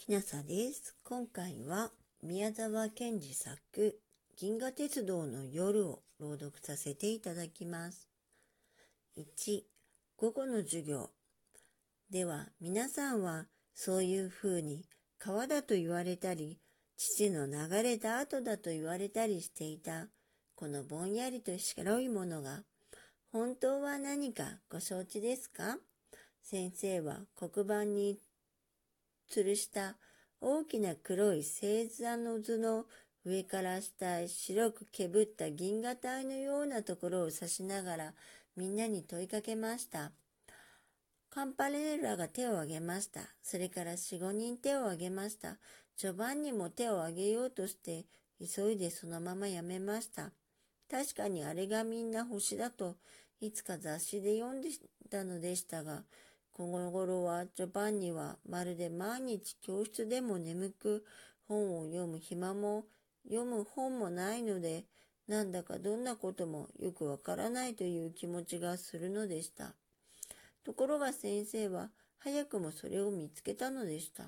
きなさです。今回は宮沢賢治作銀河鉄道の夜を朗読させていただきます。1、午後の授業。では皆さんはそういうふうに川だと言われたり、父の流れた後だと言われたりしていた、このぼんやりと白いものが、本当は何かご承知ですか？先生は黒板に吊るした大きな黒い星座の図の上から下へ白くけぶった銀河帯のようなところを指しながらみんなに問いかけました。カンパネルラが手を挙げました。それから四五人手を挙げました。ジョバンニも手を挙げようとして急いでそのままやめました。確かにあれがみんな星だといつか雑誌で読んでたのでしたが、この頃はジョバンニはまるで毎日教室でも眠く本を読む暇も読む本もないのでなんだかどんなこともよくわからないという気持ちがするのでした。ところが先生は早くもそれを見つけたのでした。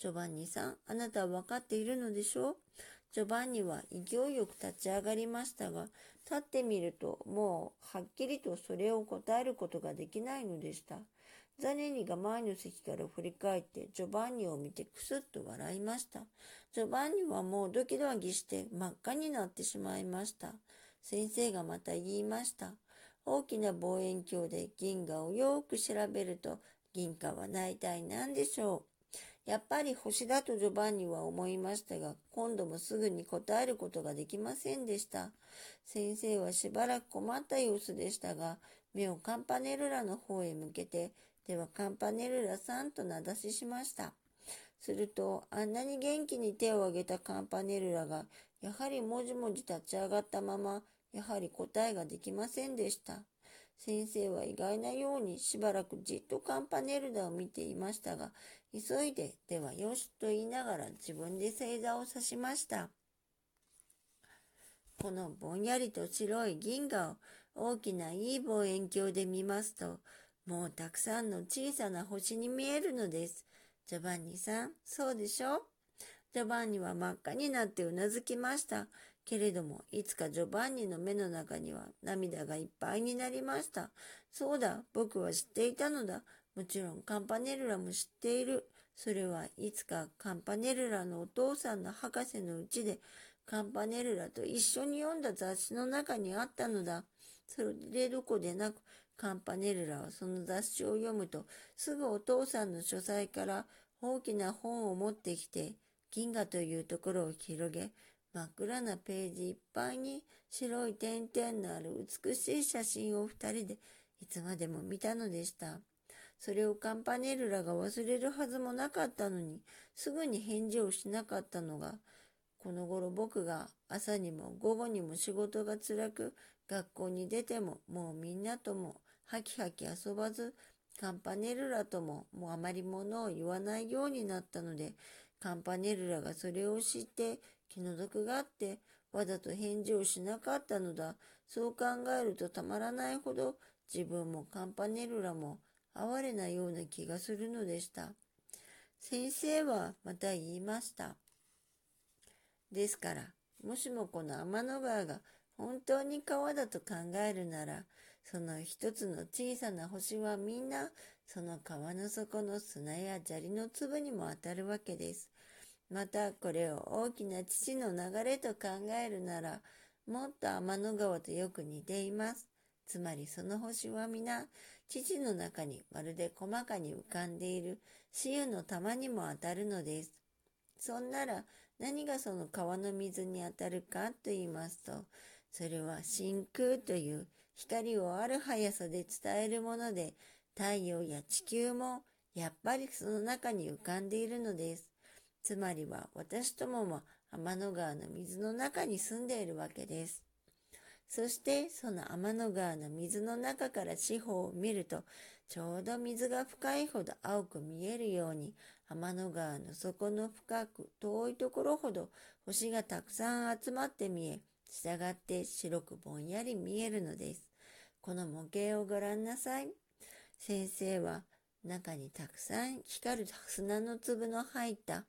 ジョバンニさん、あなたは分かっているのでしょう？ジョバンニは勢いよく立ち上がりましたが、立ってみるともうはっきりとそれを答えることができないのでした。ザネニが前の席から振り返ってジョバンニを見てクスッと笑いました。ジョバンニはもうドキドキして真っ赤になってしまいました。先生がまた言いました。大きな望遠鏡で銀河をよく調べると銀河は大体何でしょう。やっぱり星だとジョバンニは思いましたが、今度もすぐに答えることができませんでした。先生はしばらく困った様子でしたが、目をカンパネルラの方へ向けて、ではカンパネルラさんと名指ししました。すると、あんなに元気に手を挙げたカンパネルラが、やはりもじもじ立ち上がったまま、やはり答えができませんでした。先生は意外なようにしばらくじっとカンパネルラを見ていましたが、急いで、ではよしと言いながら自分で星座を指しました。このぼんやりと白い銀河を大きないい望遠鏡で見ますと、もうたくさんの小さな星に見えるのです。ジョバンニさん、そうでしょ？ジョバンニは真っ赤になってうなずきました。けれども、いつかジョバンニの目の中には涙がいっぱいになりました。そうだ、僕は知っていたのだ。もちろんカンパネルラも知っている。それはいつかカンパネルラのお父さんの博士のうちでカンパネルラと一緒に読んだ雑誌の中にあったのだ。それでどこでなくカンパネルラはその雑誌を読むと、すぐお父さんの書斎から大きな本を持ってきて、銀河というところを広げ、真っ暗なページいっぱいに白い点々のある美しい写真を二人でいつまでも見たのでした。それをカンパネルラが忘れるはずもなかったのに、すぐに返事をしなかったのが、この頃僕が朝にも午後にも仕事が辛く、学校に出てももうみんなともはきはき遊ばず、カンパネルラとももうあまりものを言わないようになったので、カンパネルラがそれを知って気の毒があって、わざと返事をしなかったのだ。そう考えるとたまらないほど自分もカンパネルラも哀れなような気がするのでした。先生はまた言いました。ですから、もしもこの天の川が本当に川だと考えるなら、その一つの小さな星はみんなその川の底の砂や砂利の粒にも当たるわけです。またこれを大きな父の流れと考えるならもっと天の川とよく似ています。つまりその星は皆父の中にまるで細かに浮かんでいる死油の玉にも当たるのです。そんなら何がその川の水に当たるかと言いますと、それは真空という光をある速さで伝えるもので、太陽や地球もやっぱりその中に浮かんでいるのです。つまりは私どもも天の川の水の中に住んでいるわけです。そしてその天の川の水の中から四方を見ると、ちょうど水が深いほど青く見えるように、天の川の底の深く遠いところほど星がたくさん集まって見え、従って白くぼんやり見えるのです。この模型をご覧なさい。先生は中にたくさん光る砂の粒の入った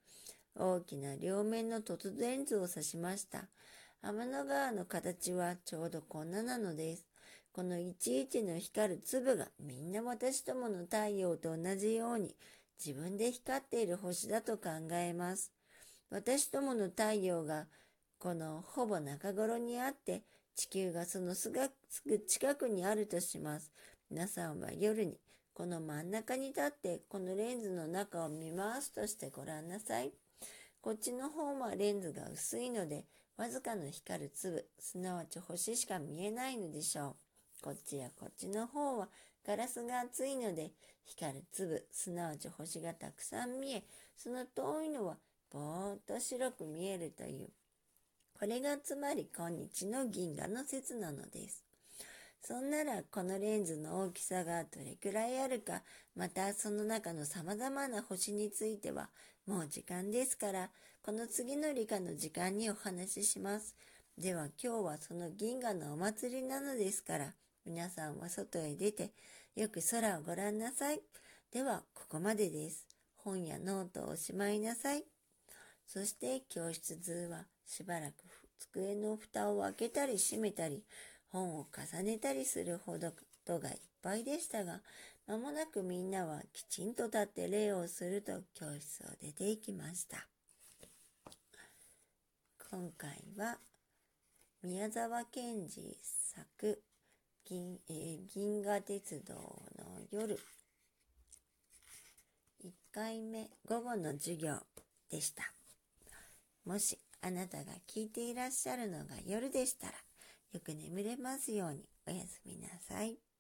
大きな両面の突然図を指しました。天の川の形はちょうどこんななのです。このいちいちの光る粒がみんな私どもの太陽と同じように自分で光っている星だと考えます。私どもの太陽がこのほぼ中頃にあって地球がそのすぐ近くにあるとします。皆さんは夜にこの真ん中に立ってこのレンズの中を見回すとしてごらんなさい。こっちの方はレンズが薄いのでわずかの光る粒、すなわち星しか見えないのでしょう。こっちやこっちの方はガラスが厚いので光る粒、すなわち星がたくさん見え、その遠いのはぼーっと白く見えるという。これがつまり今日の銀河の説なのです。そんならこのレンズの大きさがどれくらいあるか、またその中の様々な星についてはもう時間ですから、この次の理科の時間にお話しします。では今日はその銀河のお祭りなのですから、皆さんは外へ出てよく空をご覧なさい。ではここまでです。本やノートをおしまいなさい。そして教室図はしばらく机の蓋を開けたり閉めたり、本を重ねたりするほどとがいっぱいでしたが、まもなくみんなはきちんと立って礼をすると教室を出て行きました。今回は宮沢賢治作銀,、えー、銀河鉄道の夜1回目午後の授業でした。もしあなたが聞いていらっしゃるのが夜でしたらよく眠れますようにおやすみなさい。